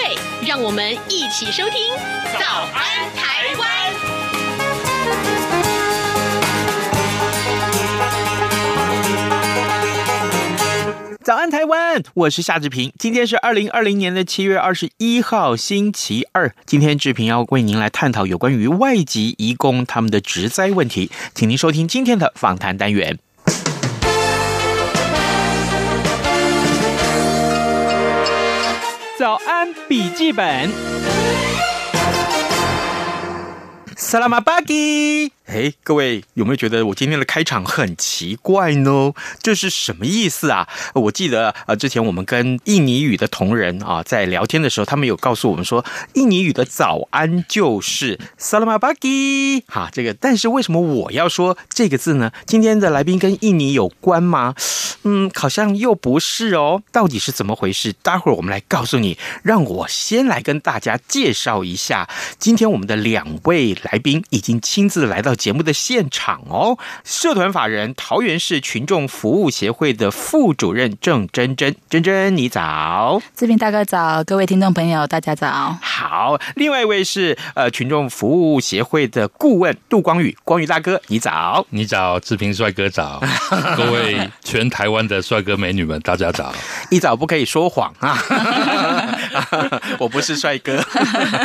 对，让我们一起收听《早安台湾》。早安台湾，我是夏志平。今天是二零二零年的七月二十一号，星期二。今天志平要为您来探讨有关于外籍移工他们的职灾问题，请您收听今天的访谈单元。早安笔记本，萨拉玛巴基。哎，各位有没有觉得我今天的开场很奇怪呢？这是什么意思啊？我记得呃，之前我们跟印尼语的同仁啊在聊天的时候，他们有告诉我们说，印尼语的早安就是“萨拉玛巴基”哈，这个，但是为什么我要说这个字呢？今天的来宾跟印尼有关吗？嗯，好像又不是哦。到底是怎么回事？待会儿我们来告诉你。让我先来跟大家介绍一下，今天我们的两位来宾已经亲自来到。节目的现场哦，社团法人桃园市群众服务协会的副主任郑珍珍，珍珍你早，志平大哥早，各位听众朋友大家早。好，另外一位是呃群众服务协会的顾问杜光宇，光宇大哥你早，你早，志平帅哥早，各位全台湾的帅哥美女们大家早，一早不可以说谎啊，我不是帅哥。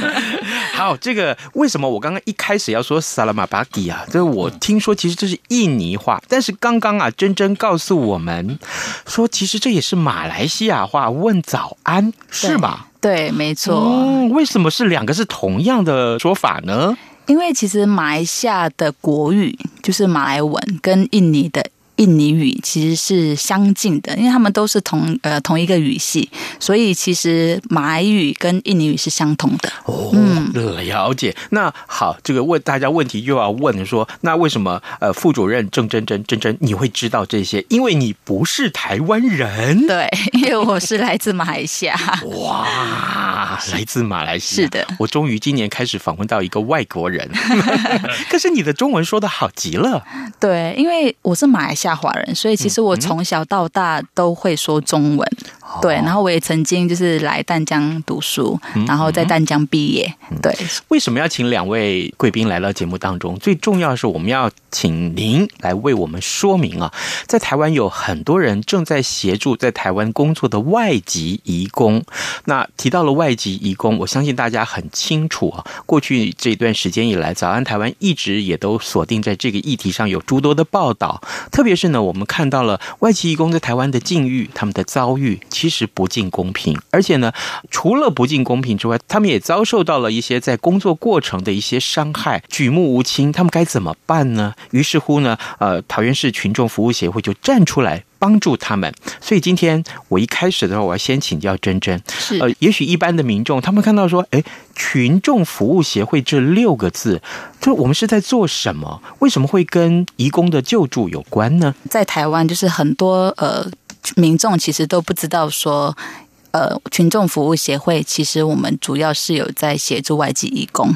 好，这个为什么我刚刚一开始要说萨拉玛巴基？呀，这我听说，其实这是印尼话，但是刚刚啊，珍珍告诉我们说，其实这也是马来西亚话，问早安是吧？对，没错。哦，为什么是两个是同样的说法呢？因为其实马来西亚的国语就是马来文，跟印尼的。印尼语其实是相近的，因为他们都是同呃同一个语系，所以其实马来语跟印尼语是相同的。哦，嗯，了解。那好，这个问大家问题又要问说，那为什么呃副主任郑真真真真你会知道这些？因为你不是台湾人。对，因为我是来自马来西亚。哇，来自马来西亚。是的，我终于今年开始访问到一个外国人。可是你的中文说的好极了。对，因为我是马来西亚。华人，所以其实我从小到大都会说中文。对，然后我也曾经就是来淡江读书，然后在淡江毕业。对，为什么要请两位贵宾来到节目当中？最重要的是，我们要请您来为我们说明啊，在台湾有很多人正在协助在台湾工作的外籍移工。那提到了外籍移工，我相信大家很清楚啊。过去这一段时间以来，早安台湾一直也都锁定在这个议题上，有诸多的报道。特别是呢，我们看到了外籍移工在台湾的境遇，他们的遭遇。其实不尽公平，而且呢，除了不尽公平之外，他们也遭受到了一些在工作过程的一些伤害，举目无亲，他们该怎么办呢？于是乎呢，呃，桃园市群众服务协会就站出来帮助他们。所以今天我一开始的时候，我要先请教珍珍，是呃，也许一般的民众他们看到说，哎，群众服务协会这六个字，就我们是在做什么？为什么会跟移工的救助有关呢？在台湾，就是很多呃。民众其实都不知道说，呃，群众服务协会其实我们主要是有在协助外籍义工。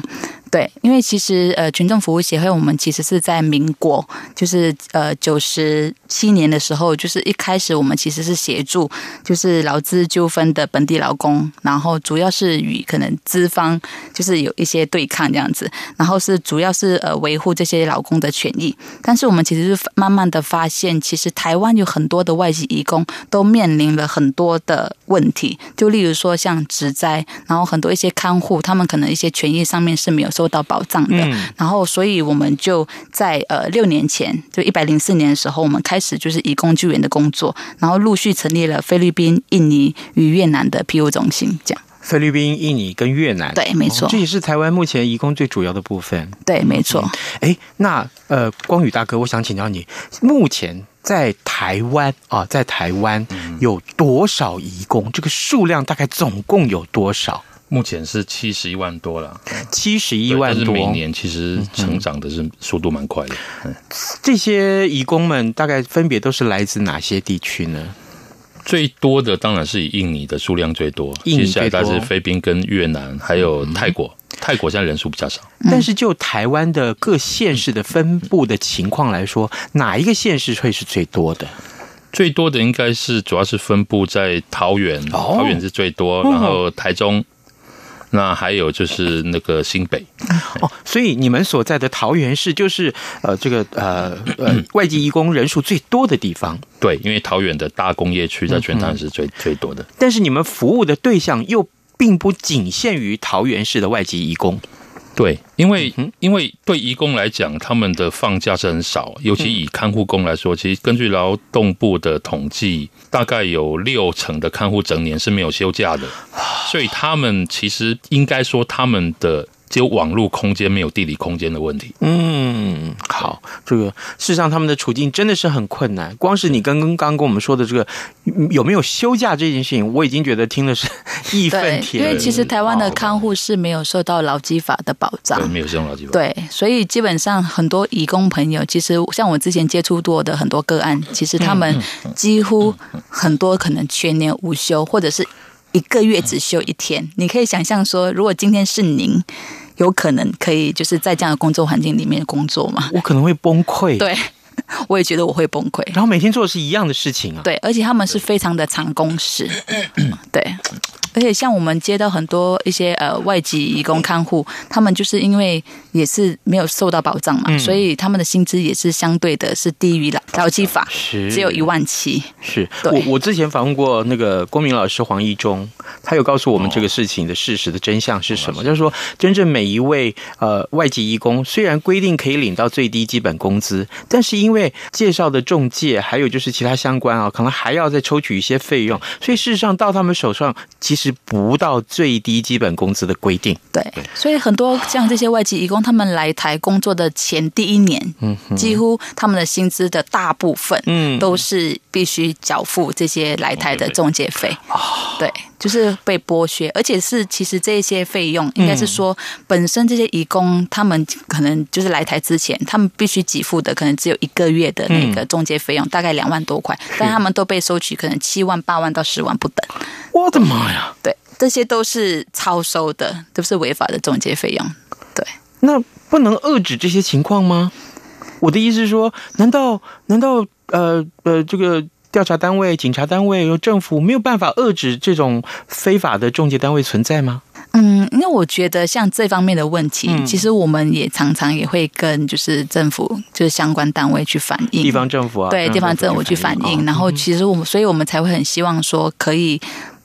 对，因为其实呃，群众服务协会我们其实是在民国，就是呃九十七年的时候，就是一开始我们其实是协助就是劳资纠纷的本地劳工，然后主要是与可能资方就是有一些对抗这样子，然后是主要是呃维护这些劳工的权益。但是我们其实是慢慢的发现，其实台湾有很多的外籍移工都面临了很多的问题，就例如说像职灾，然后很多一些看护，他们可能一些权益上面是没有。受到保障的，然后所以我们就在呃六年前，就一百零四年的时候，我们开始就是移工救援的工作，然后陆续成立了菲律宾、印尼与越南的庇护中心。这样，菲律宾、印尼跟越南，对，没错，哦，这也是台湾目前移工最主要的部分。对，没错。哎，那呃，光宇大哥，我想请教你，目前在台湾啊，在台湾有多少移工？这个数量大概总共有多少？目前是七十一万多了，七十一万多，但是每年其实成长的是速度蛮快的。嗯，这些义工们大概分别都是来自哪些地区呢？最多的当然是以印尼的数量最多，印尼最多，接下来是菲律宾跟越南，还有泰国。嗯、泰国现在人数比较少，但是就台湾的各县市的分布的情况来说，哪一个县市会是最多的？最多的应该是主要是分布在桃园，哦、桃园是最多，然后台中。那还有就是那个新北哦，所以你们所在的桃园市就是呃这个呃呃 外籍移工人数最多的地方。对，因为桃园的大工业区在全台是最、嗯、最多的。但是你们服务的对象又并不仅限于桃园市的外籍移工。对，因为因为对移工来讲，他们的放假是很少，尤其以看护工来说，其实根据劳动部的统计，大概有六成的看护整年是没有休假的，所以他们其实应该说他们的。只有网络空间，没有地理空间的问题。嗯，好，这个事实上他们的处境真的是很困难。光是你刚刚刚跟我们说的这个有没有休假这件事情，我已经觉得听的是义愤填膺。因为其实台湾的看护是没有受到劳基法的保障，对，没有受劳基法。对，所以基本上很多义工朋友，其实像我之前接触过的很多个案，其实他们几乎很多可能全年无休，或者是。一个月只休一天，你可以想象说，如果今天是您，有可能可以就是在这样的工作环境里面工作吗？我可能会崩溃。对，我也觉得我会崩溃。然后每天做的是一样的事情啊。对，而且他们是非常的长工时。对。而且像我们接到很多一些呃外籍移工看护，他们就是因为也是没有受到保障嘛，嗯、所以他们的薪资也是相对的是低于劳劳基法，是只有一万七。是我我之前访问过那个公民老师黄一中，他有告诉我们这个事情的事实的真相是什么，哦、就是说真正每一位呃外籍移工虽然规定可以领到最低基本工资，但是因为介绍的中介还有就是其他相关啊，可能还要再抽取一些费用，所以事实上到他们手上其实。不到最低基本工资的规定，对，所以很多像这些外籍移工，他们来台工作的前第一年，嗯，几乎他们的薪资的大部分，嗯，都是必须缴付这些来台的中介费，对，就是被剥削，而且是其实这些费用应该是说，本身这些义工他们可能就是来台之前，他们必须给付的可能只有一个月的那个中介费用，大概两万多块，但他们都被收取可能七万、八万到十万不等。我的妈呀！对，这些都是超收的，都是违法的中介费用。对，那不能遏制这些情况吗？我的意思是说，难道难道呃呃，这个调查单位、警察单位、有政府没有办法遏制这种非法的中介单位存在吗？嗯，因为我觉得像这方面的问题，嗯、其实我们也常常也会跟就是政府就是相关单位去反映，地方政府啊，对地方政府去反映，反映哦、然后其实我们，所以我们才会很希望说可以。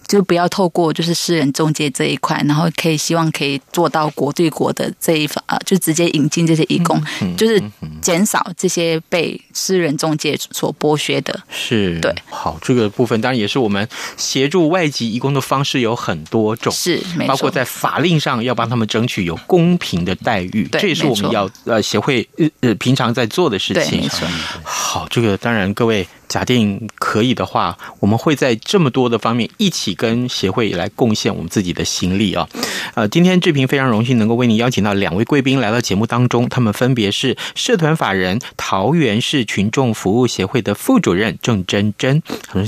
就不要透过就是私人中介这一块，然后可以希望可以做到国对国的这一方啊，就直接引进这些义工，就是减少这些被私人中介所剥削的。是，对。好，这个部分当然也是我们协助外籍移工的方式有很多种，是，没错。包括在法令上要帮他们争取有公平的待遇，这也是我们要呃协会呃呃平常在做的事情。没错。好，这个当然各位。假定可以的话，我们会在这么多的方面一起跟协会来贡献我们自己的心力啊！呃，今天志平非常荣幸能够为您邀请到两位贵宾来到节目当中，他们分别是社团法人桃园市群众服务协会的副主任郑真真，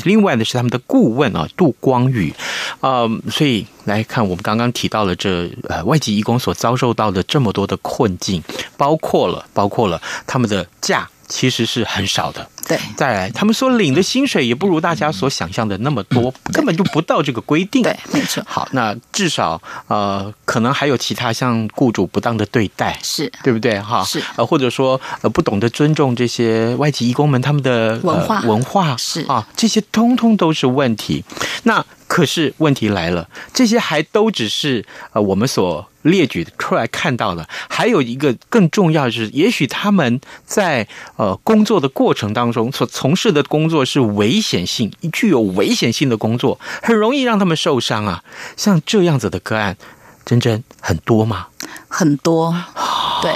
另外的是他们的顾问啊杜光宇啊、呃，所以来看我们刚刚提到了这呃外籍义工所遭受到的这么多的困境，包括了包括了他们的假。其实是很少的，对。再来，他们所领的薪水也不如大家所想象的那么多，根本就不到这个规定。对，没错。好，那至少呃，可能还有其他像雇主不当的对待，是对不对？哈，是呃，或者说呃，不懂得尊重这些外籍义工们他们的文化文化是啊，这些通通都是问题。那可是问题来了，这些还都只是呃我们所。列举出来看到的，还有一个更重要的是，也许他们在呃工作的过程当中所从事的工作是危险性、具有危险性的工作，很容易让他们受伤啊。像这样子的个案，真真很多吗？很多，对。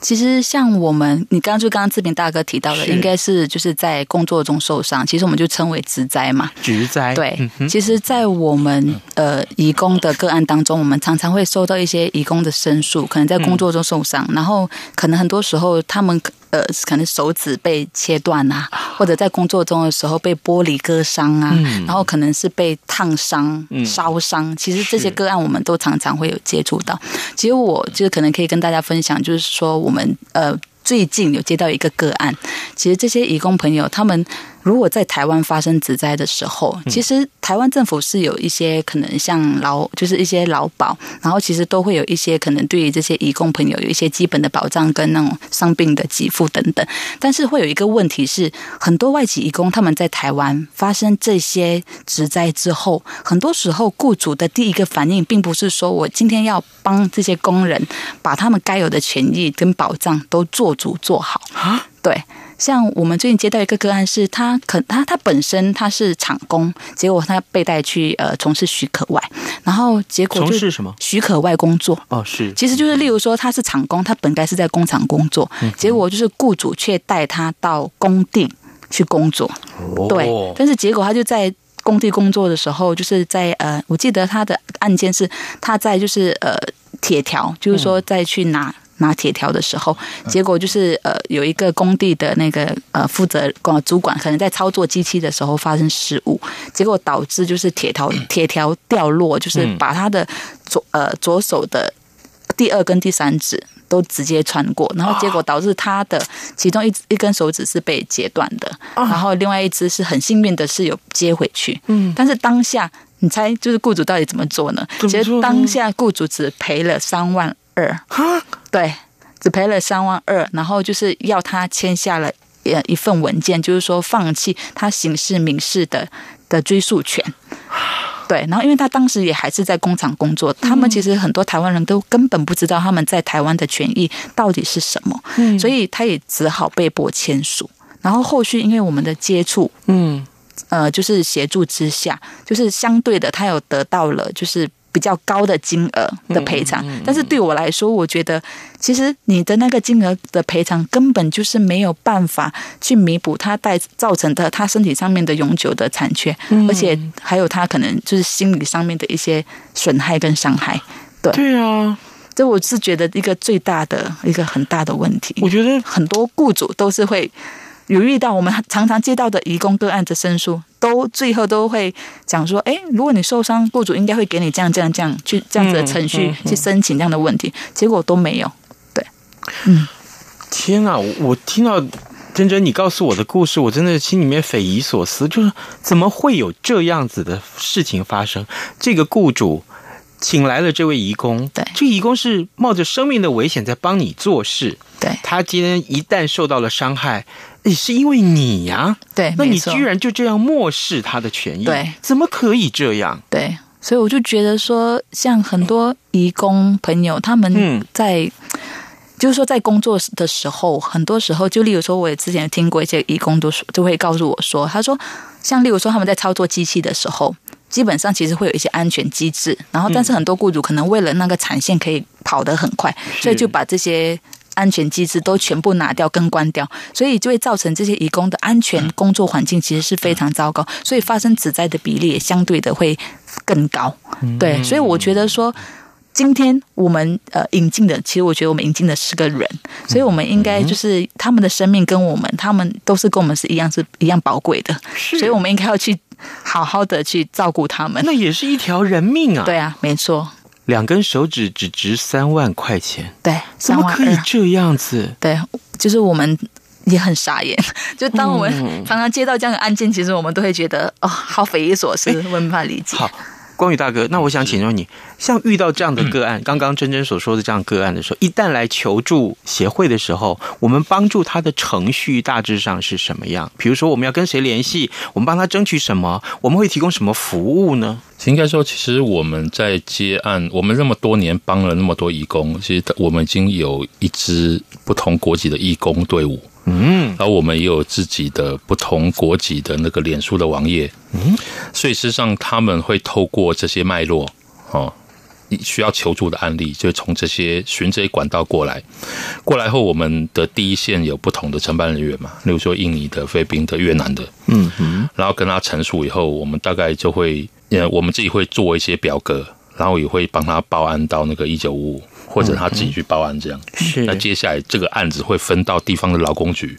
其实像我们，你刚刚就刚刚志平大哥提到的，应该是就是在工作中受伤，其实我们就称为职灾嘛。职灾。对，嗯、其实，在我们呃义工的个案当中，我们常常会收到一些义工的申诉，可能在工作中受伤，嗯、然后可能很多时候他们。呃，可能手指被切断啊，或者在工作中的时候被玻璃割伤啊，嗯、然后可能是被烫伤、烧伤。嗯、其实这些个案我们都常常会有接触到。其实我就是可能可以跟大家分享，就是说我们呃最近有接到一个个案，其实这些义工朋友他们。如果在台湾发生职灾的时候，其实台湾政府是有一些可能像劳，就是一些劳保，然后其实都会有一些可能对于这些移工朋友有一些基本的保障跟那种伤病的给付等等。但是会有一个问题是，很多外籍移工他们在台湾发生这些职灾之后，很多时候雇主的第一个反应并不是说我今天要帮这些工人把他们该有的权益跟保障都做足做好啊，对。像我们最近接到一个个案，是他可他他本身他是厂工，结果他被带去呃从事许可外，然后结果从事什么？许可外工作。哦是，其实就是例如说他是厂工，他本该是在工厂工作，结果就是雇主却带他到工地去工作，对，但是结果他就在工地工作的时候，就是在呃，我记得他的案件是他在就是呃铁条，就是说再去拿。拿铁条的时候，结果就是呃，有一个工地的那个呃负责管主管，可能在操作机器的时候发生失误，结果导致就是铁条铁条掉落，就是把他的左呃左手的第二根第三指都直接穿过，然后结果导致他的其中一一根手指是被截断的，然后另外一只是很幸运的是有接回去，嗯，但是当下你猜就是雇主到底怎么做呢？其实当下雇主只赔了三万二。对，只赔了三万二，然后就是要他签下了呃一份文件，就是说放弃他刑事民事的的追诉权。对，然后因为他当时也还是在工厂工作，他们其实很多台湾人都根本不知道他们在台湾的权益到底是什么，嗯，所以他也只好被迫签署。然后后续因为我们的接触，嗯，呃，就是协助之下，就是相对的，他有得到了就是。比较高的金额的赔偿，但是对我来说，我觉得其实你的那个金额的赔偿根本就是没有办法去弥补他带造成的他身体上面的永久的残缺，而且还有他可能就是心理上面的一些损害跟伤害。对，对啊，这我是觉得一个最大的一个很大的问题。我觉得很多雇主都是会。有遇到我们常常接到的移工个案的申诉，都最后都会讲说：哎，如果你受伤，雇主应该会给你这样这样这样去这样子的程序去申请这样的问题，结果都没有。对，嗯，天啊，我听到珍珍你告诉我的故事，我真的心里面匪夷所思，就是怎么会有这样子的事情发生？这个雇主请来了这位义工，对，这个移工是冒着生命的危险在帮你做事，对，他今天一旦受到了伤害。也是因为你呀、啊，对，那你居然就这样漠视他的权益，对，怎么可以这样？对，所以我就觉得说，像很多义工朋友，他们在，嗯、就是说在工作的时候，很多时候，就例如说，我也之前听过一些义工都说，就会告诉我说，他说，像例如说他们在操作机器的时候，基本上其实会有一些安全机制，然后但是很多雇主可能为了那个产线可以跑得很快，嗯、所以就把这些。安全机制都全部拿掉跟关掉，所以就会造成这些移工的安全工作环境其实是非常糟糕，所以发生职灾的比例也相对的会更高。对，所以我觉得说，今天我们呃引进的，其实我觉得我们引进的是个人，所以我们应该就是他们的生命跟我们，他们都是跟我们是一样是一样宝贵的，所以我们应该要去好好的去照顾他们。那也是一条人命啊！对啊，没错。两根手指只值三万块钱，对，怎么可以这样子？对，就是我们也很傻眼。就当我们常常接到这样的案件，嗯、其实我们都会觉得哦，好匪夷所思，我没办法理解。好。光宇大哥，那我想请问你，像遇到这样的个案，刚刚珍珍所说的这样个案的时候，一旦来求助协会的时候，我们帮助他的程序大致上是什么样？比如说，我们要跟谁联系？我们帮他争取什么？我们会提供什么服务呢？应该说，其实我们在接案，我们那么多年帮了那么多义工，其实我们已经有一支不同国籍的义工队伍。嗯，然后我们也有自己的不同国籍的那个脸书的网页，嗯，所以事实上他们会透过这些脉络，哦，需要求助的案例，就从这些循这些管道过来。过来后，我们的第一线有不同的承办人员嘛，例如说印尼的、菲律宾的、越南的，嗯嗯，然后跟他陈述以后，我们大概就会，呃，我们自己会做一些表格，然后也会帮他报案到那个一九五五，或者他自己去报案这样。是。那接下来这个案子会分到地方的劳工局。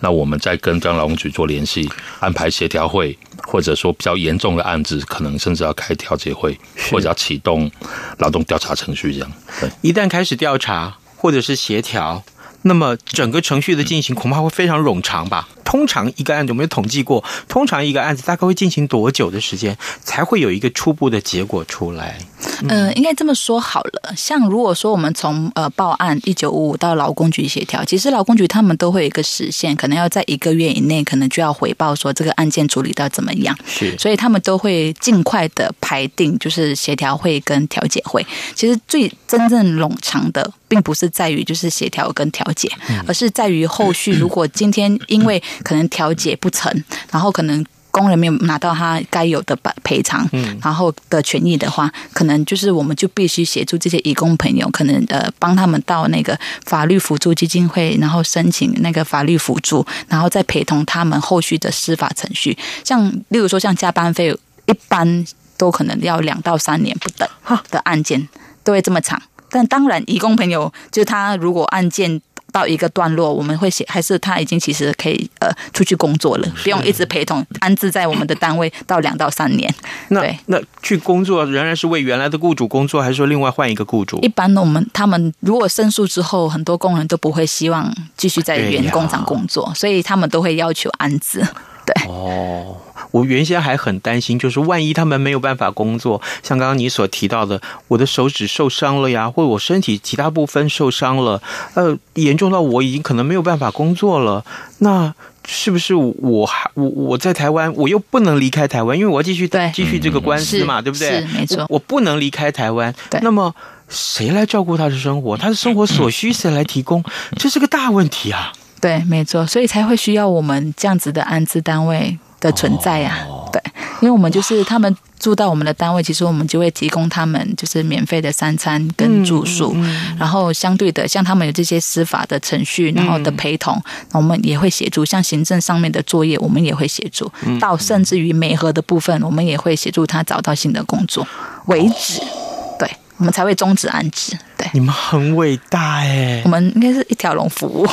那我们再跟中央劳工局做联系，安排协调会，或者说比较严重的案子，可能甚至要开调解会，或者要启动劳动调查程序这样。对，一旦开始调查或者是协调，那么整个程序的进行恐怕会非常冗长吧。通常一个案子我们有统计过？通常一个案子大概会进行多久的时间才会有一个初步的结果出来？嗯、呃，应该这么说好了。像如果说我们从呃报案一九五五到劳工局协调，其实劳工局他们都会有一个时限，可能要在一个月以内，可能就要回报说这个案件处理到怎么样。是，所以他们都会尽快的排定，就是协调会跟调解会。其实最真正冗长的，并不是在于就是协调跟调解，而是在于后续。如果今天因为可能调解不成，然后可能工人没有拿到他该有的赔偿，然后的权益的话，可能就是我们就必须协助这些义工朋友，可能呃帮他们到那个法律辅助基金会，然后申请那个法律辅助，然后再陪同他们后续的司法程序。像例如说像加班费，一般都可能要两到三年不等的案件都会这么长。但当然，义工朋友就他如果案件。到一个段落，我们会写，还是他已经其实可以呃出去工作了，不用一直陪同安置在我们的单位到两到三年。对，那去工作仍然是为原来的雇主工作，还是说另外换一个雇主？一般呢，我们他们如果申诉之后，很多工人都不会希望继续在原工厂工作，所以他们都会要求安置。对哦，我原先还很担心，就是万一他们没有办法工作，像刚刚你所提到的，我的手指受伤了呀，或者我身体其他部分受伤了，呃，严重到我已经可能没有办法工作了，那是不是我还我我在台湾，我又不能离开台湾，因为我要继续对继续这个官司嘛，对不对？没错，我不能离开台湾。那么谁来照顾他的生活？他的生活所需谁来提供？这是个大问题啊。对，没错，所以才会需要我们这样子的安置单位的存在呀、啊。Oh. 对，因为我们就是他们住到我们的单位，其实我们就会提供他们就是免费的三餐跟住宿，嗯、然后相对的，像他们有这些司法的程序，然后的陪同，嗯、我们也会协助。像行政上面的作业，我们也会协助。嗯、到甚至于美和的部分，我们也会协助他找到新的工作为止。Oh. 对，我们才会终止安置。对，你们很伟大哎！我们应该是一条龙服务，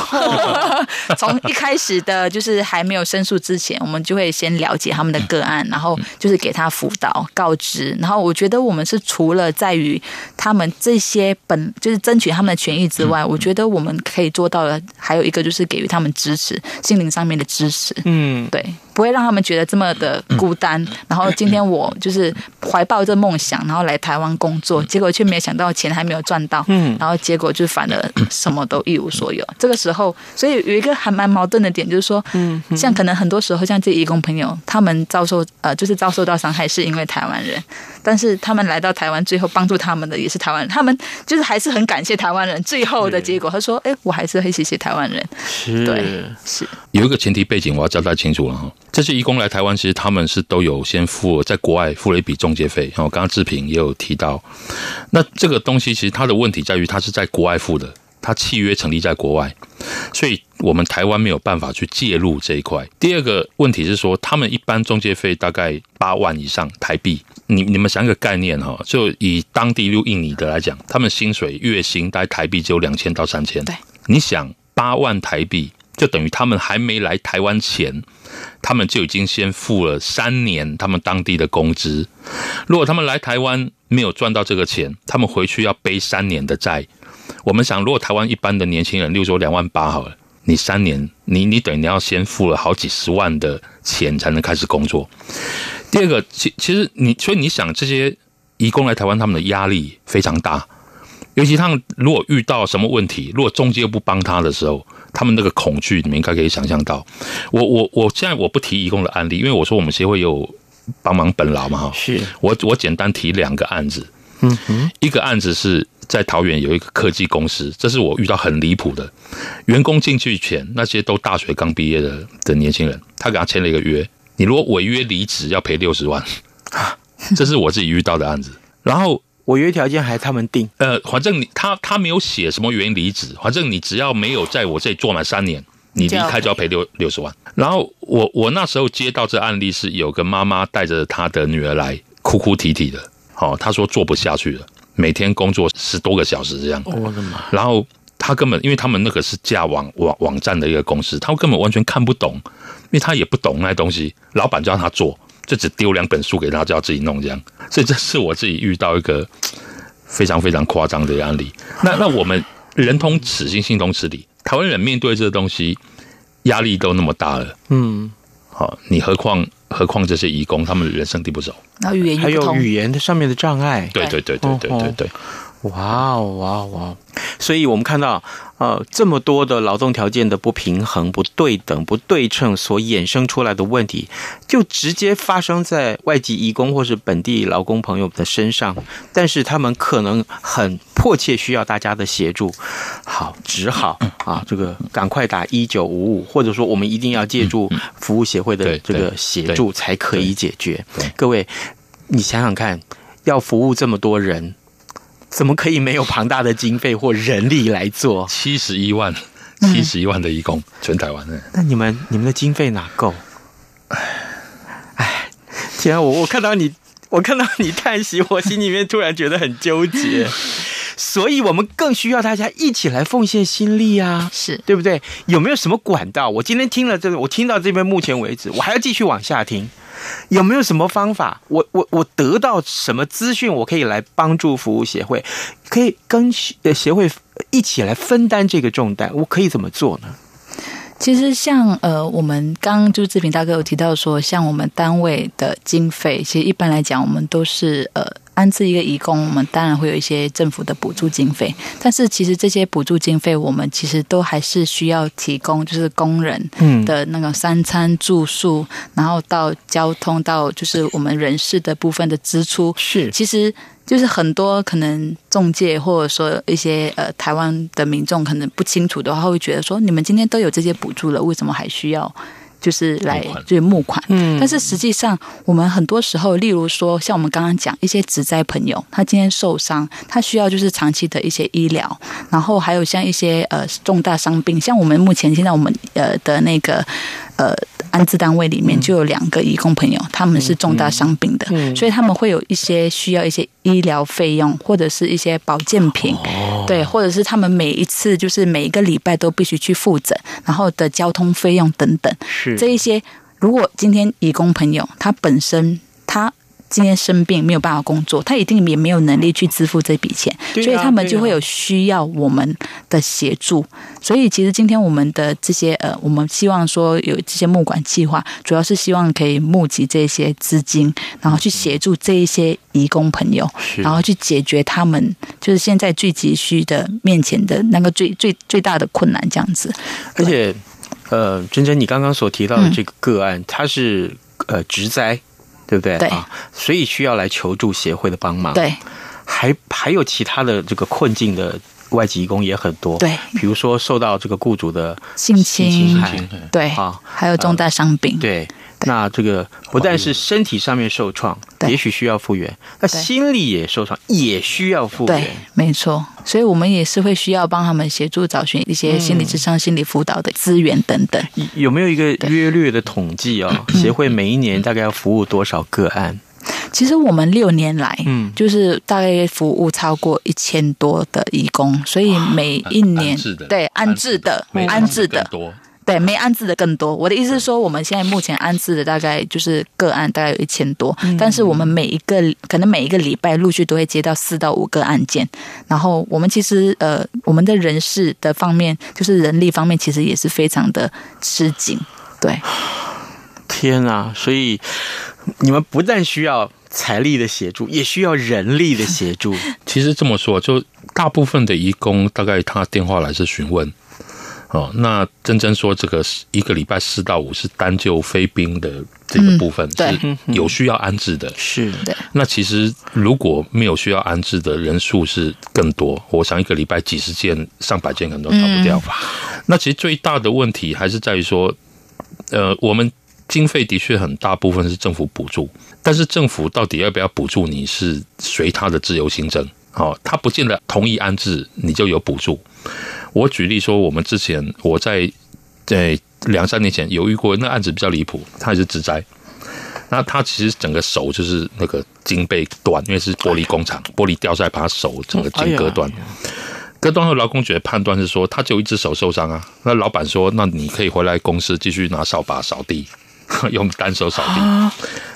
从一开始的，就是还没有申诉之前，我们就会先了解他们的个案，然后就是给他辅导、告知。然后我觉得我们是除了在于他们这些本就是争取他们的权益之外，我觉得我们可以做到的还有一个就是给予他们支持，心灵上面的支持。嗯，对，不会让他们觉得这么的孤单。然后今天我就是怀抱着梦想，然后来台湾工作，结果却没有想到钱还没有赚到。嗯，然后结果就反而 什么都一无所有。这个时候，所以有一个还蛮矛盾的点，就是说，嗯，像可能很多时候，像这义工朋友，他们遭受呃，就是遭受到伤害，是因为台湾人，但是他们来到台湾，最后帮助他们的也是台湾人，他们就是还是很感谢台湾人。最后的结果，他说：“哎，我还是很谢谢台湾人。”是，对，是有一个前提背景，我要交代清楚了哈。这些义工来台湾，其实他们是都有先付在国外付了一笔中介费。然后刚刚志平也有提到，那这个东西其实他的问题在于，它是在国外付的，它契约成立在国外，所以我们台湾没有办法去介入这一块。第二个问题是说，他们一般中介费大概八万以上台币。你你们想一个概念哈，就以当地如印尼的来讲，他们薪水月薪大概台币只有两千到三千。对，你想八万台币。就等于他们还没来台湾前，他们就已经先付了三年他们当地的工资。如果他们来台湾没有赚到这个钱，他们回去要背三年的债。我们想，如果台湾一般的年轻人，例如说两万八好了，你三年，你你等于你要先付了好几十万的钱才能开始工作。第二个，其其实你，所以你想，这些移工来台湾，他们的压力非常大，尤其他们如果遇到什么问题，如果中介不帮他的时候。他们那个恐惧，你们应该可以想象到。我我我现在我不提移工的案例，因为我说我们协会有帮忙本劳嘛哈。是。我我简单提两个案子。嗯哼。一个案子是在桃园有一个科技公司，这是我遇到很离谱的。员工进去前，那些都大学刚毕业的的年轻人，他给他签了一个约，你如果违约离职要赔六十万，这是我自己遇到的案子。然后违约条件还他们定？呃，反正你他他没有写什么原因离职，反正你只要没有在我这里做满三年，你离开就要赔六六十万。然后我我那时候接到这案例是有个妈妈带着她的女儿来，哭哭啼啼的，好，她说做不下去了，每天工作十多个小时这样。我的妈！然后她根本因为他们那个是架网网网站的一个公司，她根本完全看不懂，因为她也不懂那东西，老板就让她做。就只丢两本书给他，就要自己弄这样，所以这是我自己遇到一个非常非常夸张的案例。那那我们人同此心，心同此理，台湾人面对这个东西压力都那么大了，嗯，好，你何况何况这些移工，他们人生地不熟，然后语言还有语言的上面的障碍，对。对对对对对对，哇哦哇哦哇！所以我们看到。呃，这么多的劳动条件的不平衡、不对等、不对称所衍生出来的问题，就直接发生在外籍移工或是本地劳工朋友的身上。但是他们可能很迫切需要大家的协助，好，只好啊，这个赶快打一九五五，或者说我们一定要借助服务协会的这个协助才可以解决。各位，你想想看，要服务这么多人。怎么可以没有庞大的经费或人力来做？七十一万，七十一万的义工，全台湾的。那你们你们的经费哪够？哎，哎，天啊！我我看到你，我看到你叹息，我心里面突然觉得很纠结。所以我们更需要大家一起来奉献心力啊，是对不对？有没有什么管道？我今天听了这个，我听到这边目前为止，我还要继续往下听。有没有什么方法？我我我得到什么资讯？我可以来帮助服务协会，可以跟协会一起来分担这个重担。我可以怎么做呢？其实像呃，我们刚刚朱志平大哥有提到说，像我们单位的经费，其实一般来讲，我们都是呃。安置一个义工，我们当然会有一些政府的补助经费，但是其实这些补助经费，我们其实都还是需要提供，就是工人的那个三餐住宿，然后到交通，到就是我们人事的部分的支出，是，其实就是很多可能中介或者说一些呃台湾的民众可能不清楚的话，会觉得说，你们今天都有这些补助了，为什么还需要？就是来就是募款，嗯，但是实际上我们很多时候，例如说像我们刚刚讲一些直灾朋友，他今天受伤，他需要就是长期的一些医疗，然后还有像一些呃重大伤病，像我们目前现在我们呃的那个呃。安置单位里面就有两个义工朋友，他们是重大伤病的，所以他们会有一些需要一些医疗费用，或者是一些保健品，对，或者是他们每一次就是每一个礼拜都必须去复诊，然后的交通费用等等，是这一些。如果今天义工朋友他本身他。今天生病没有办法工作，他一定也没有能力去支付这笔钱，所以他们就会有需要我们的协助。所以其实今天我们的这些呃，我们希望说有这些募款计划，主要是希望可以募集这些资金，然后去协助这一些移工朋友，然后去解决他们就是现在最急需的面前的那个最最最大的困难这样子。而且，呃，珍珍，你刚刚所提到的这个个案，它是呃职灾。对不对？对啊，所以需要来求助协会的帮忙。对，还还有其他的这个困境的外籍工也很多。对，比如说受到这个雇主的性侵害，对啊，还有重大伤病。对。那这个不但是身体上面受创，也许需要复原；那心理也受创，也需要复原。对，没错。所以我们也是会需要帮他们协助找寻一些心理智商、心理辅导的资源等等。有没有一个约略的统计啊？协会每一年大概要服务多少个案？其实我们六年来，嗯，就是大概服务超过一千多的义工，所以每一年对安置的安置的多。对，没安置的更多。我的意思是说，我们现在目前安置的大概就是个案，大概有一千多。但是我们每一个可能每一个礼拜陆续都会接到四到五个案件。然后我们其实呃，我们的人事的方面，就是人力方面，其实也是非常的吃紧。对，天啊！所以 你们不但需要财力的协助，也需要人力的协助。其实这么说，就大部分的移工，大概他电话来是询问。哦，那真真说这个一个礼拜四到五是单就非兵的这个部分，是有需要安置的。是的。那其实如果没有需要安置的人数是更多，我想一个礼拜几十件、上百件可能都逃不掉吧。那其实最大的问题还是在于说，呃，我们经费的确很大部分是政府补助，但是政府到底要不要补助你是随他的自由行政。哦，他不见得同意安置，你就有补助。我举例说，我们之前我在在两三年前有遇过那案子比较离谱，他也是职灾。那他其实整个手就是那个筋被断，因为是玻璃工厂，玻璃掉下来把他手整个筋割断。割断后，劳工局的判断是说，他只有一只手受伤啊。那老板说，那你可以回来公司继续拿扫把扫地，用单手扫地。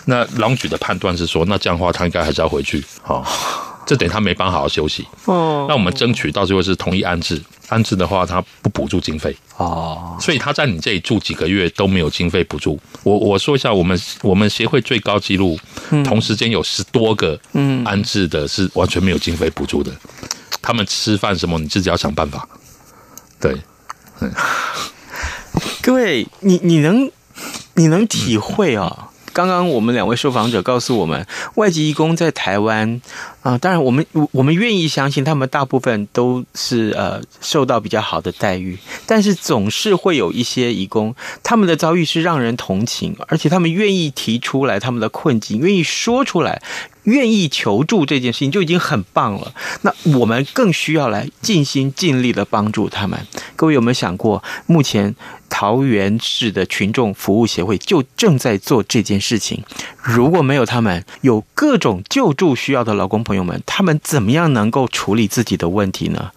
那劳工局的判断是说，那这样的话他应该还是要回去。好。这等于他没办法好好休息哦。那我们争取到最后是同意安置，安置的话他不补助经费哦，所以他在你这里住几个月都没有经费补助。我我说一下，我们我们协会最高纪录，同时间有十多个嗯安置的是完全没有经费补助的，他们吃饭什么你自己要想办法。对，嗯，各位，你你能你能体会啊？刚刚我们两位受访者告诉我们，外籍义工在台湾啊，当然我们我我们愿意相信他们大部分都是呃受到比较好的待遇，但是总是会有一些义工，他们的遭遇是让人同情，而且他们愿意提出来他们的困境，愿意说出来。愿意求助这件事情就已经很棒了。那我们更需要来尽心尽力的帮助他们。各位有没有想过，目前桃园市的群众服务协会就正在做这件事情。如果没有他们，有各种救助需要的劳工朋友们，他们怎么样能够处理自己的问题呢？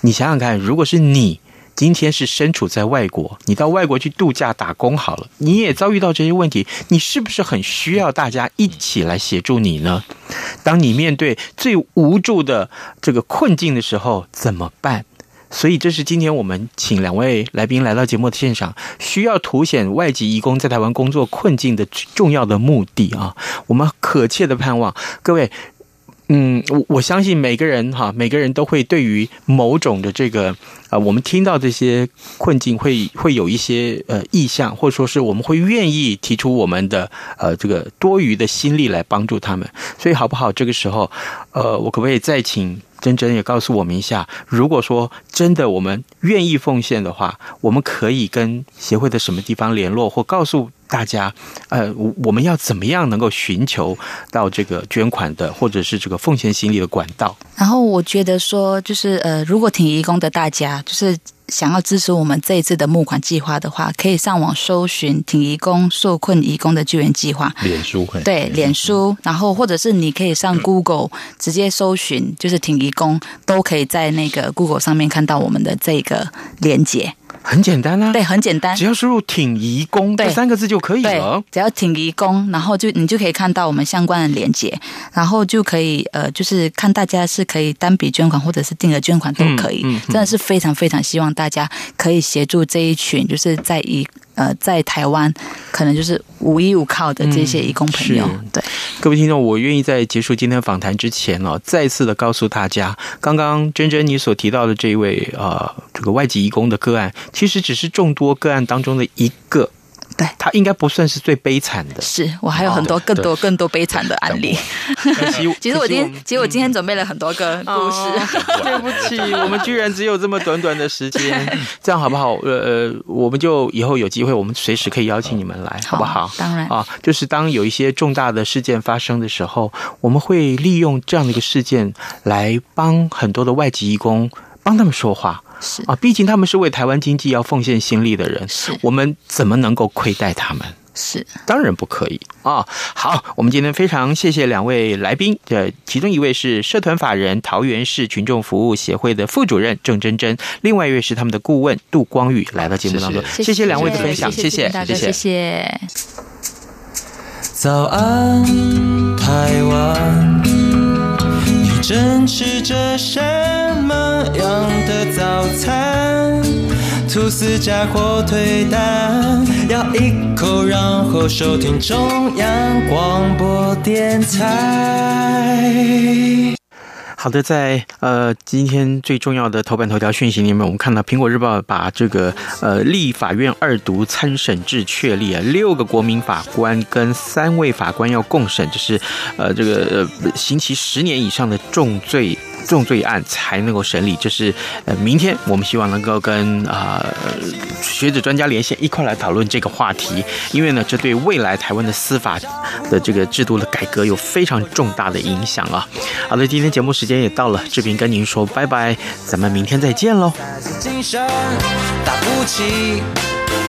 你想想看，如果是你。今天是身处在外国，你到外国去度假打工好了，你也遭遇到这些问题，你是不是很需要大家一起来协助你呢？当你面对最无助的这个困境的时候，怎么办？所以，这是今天我们请两位来宾来到节目的现场，需要凸显外籍移工在台湾工作困境的重要的目的啊！我们渴切的盼望各位。嗯，我我相信每个人哈，每个人都会对于某种的这个呃，我们听到这些困境会会有一些呃意向，或者说是我们会愿意提出我们的呃这个多余的心力来帮助他们。所以好不好？这个时候，呃，我可不可以再请珍珍也告诉我们一下，如果说真的我们愿意奉献的话，我们可以跟协会的什么地方联络，或告诉。大家，呃，我们要怎么样能够寻求到这个捐款的，或者是这个奉献心力的管道？然后我觉得说，就是呃，如果挺移工的大家，就是想要支持我们这一次的募款计划的话，可以上网搜寻“挺移工受困移工的救援计划”。脸书对，脸书，然后或者是你可以上 Google 直接搜寻，就是挺移工，都可以在那个 Google 上面看到我们的这个链接。很简单啊，对，很简单，只要输入“挺移工”这三个字就可以了。只要“挺移工”，然后就你就可以看到我们相关的连接，然后就可以呃，就是看大家是可以单笔捐款或者是定额捐款都可以。嗯，嗯，真的是非常非常希望大家可以协助这一群，就是在一。呃，在台湾可能就是无依无靠的这些义工朋友，嗯、对各位听众，我愿意在结束今天访谈之前哦，再次的告诉大家，刚刚珍珍你所提到的这一位呃，这个外籍义工的个案，其实只是众多个案当中的一个。对，他应该不算是最悲惨的。是我还有很多更多更多悲惨的案例。其实我 今天，其实我今天准备了很多个故事。对不起，我们居然只有这么短短的时间，这样好不好？呃呃，我们就以后有机会，我们随时可以邀请你们来，好不好？当然啊，就是当有一些重大的事件发生的时候，我们会利用这样的一个事件来帮很多的外籍义工帮他们说话。是。啊，毕竟他们是为台湾经济要奉献心力的人，是。我们怎么能够亏待他们？是。当然不可以。啊！好，我们今天非常谢谢两位来宾，呃，其中一位是社团法人桃园市群众服务协会的副主任郑珍珍，另外一位是他们的顾问杜光宇，来到节目当中，谢谢。两位的分享，谢谢，谢谢，谢谢。早安，台湾，你正吃着什么样的早餐？吐司加火腿蛋，咬一口，然后收听中央广播电台。好的，在呃今天最重要的头版头条讯息里面，我们看到《苹果日报》把这个呃立法院二读参审制确立啊，六个国民法官跟三位法官要共审，就是呃这个呃刑期十年以上的重罪重罪案才能够审理。就是呃，明天我们希望能够跟啊、呃、学者专家连线，一块来讨论这个话题，因为呢，这对未来台湾的司法的这个制度的改革有非常重大的影响啊。好的，今天节目时间也到了，志平跟您说拜拜，咱们明天再见喽。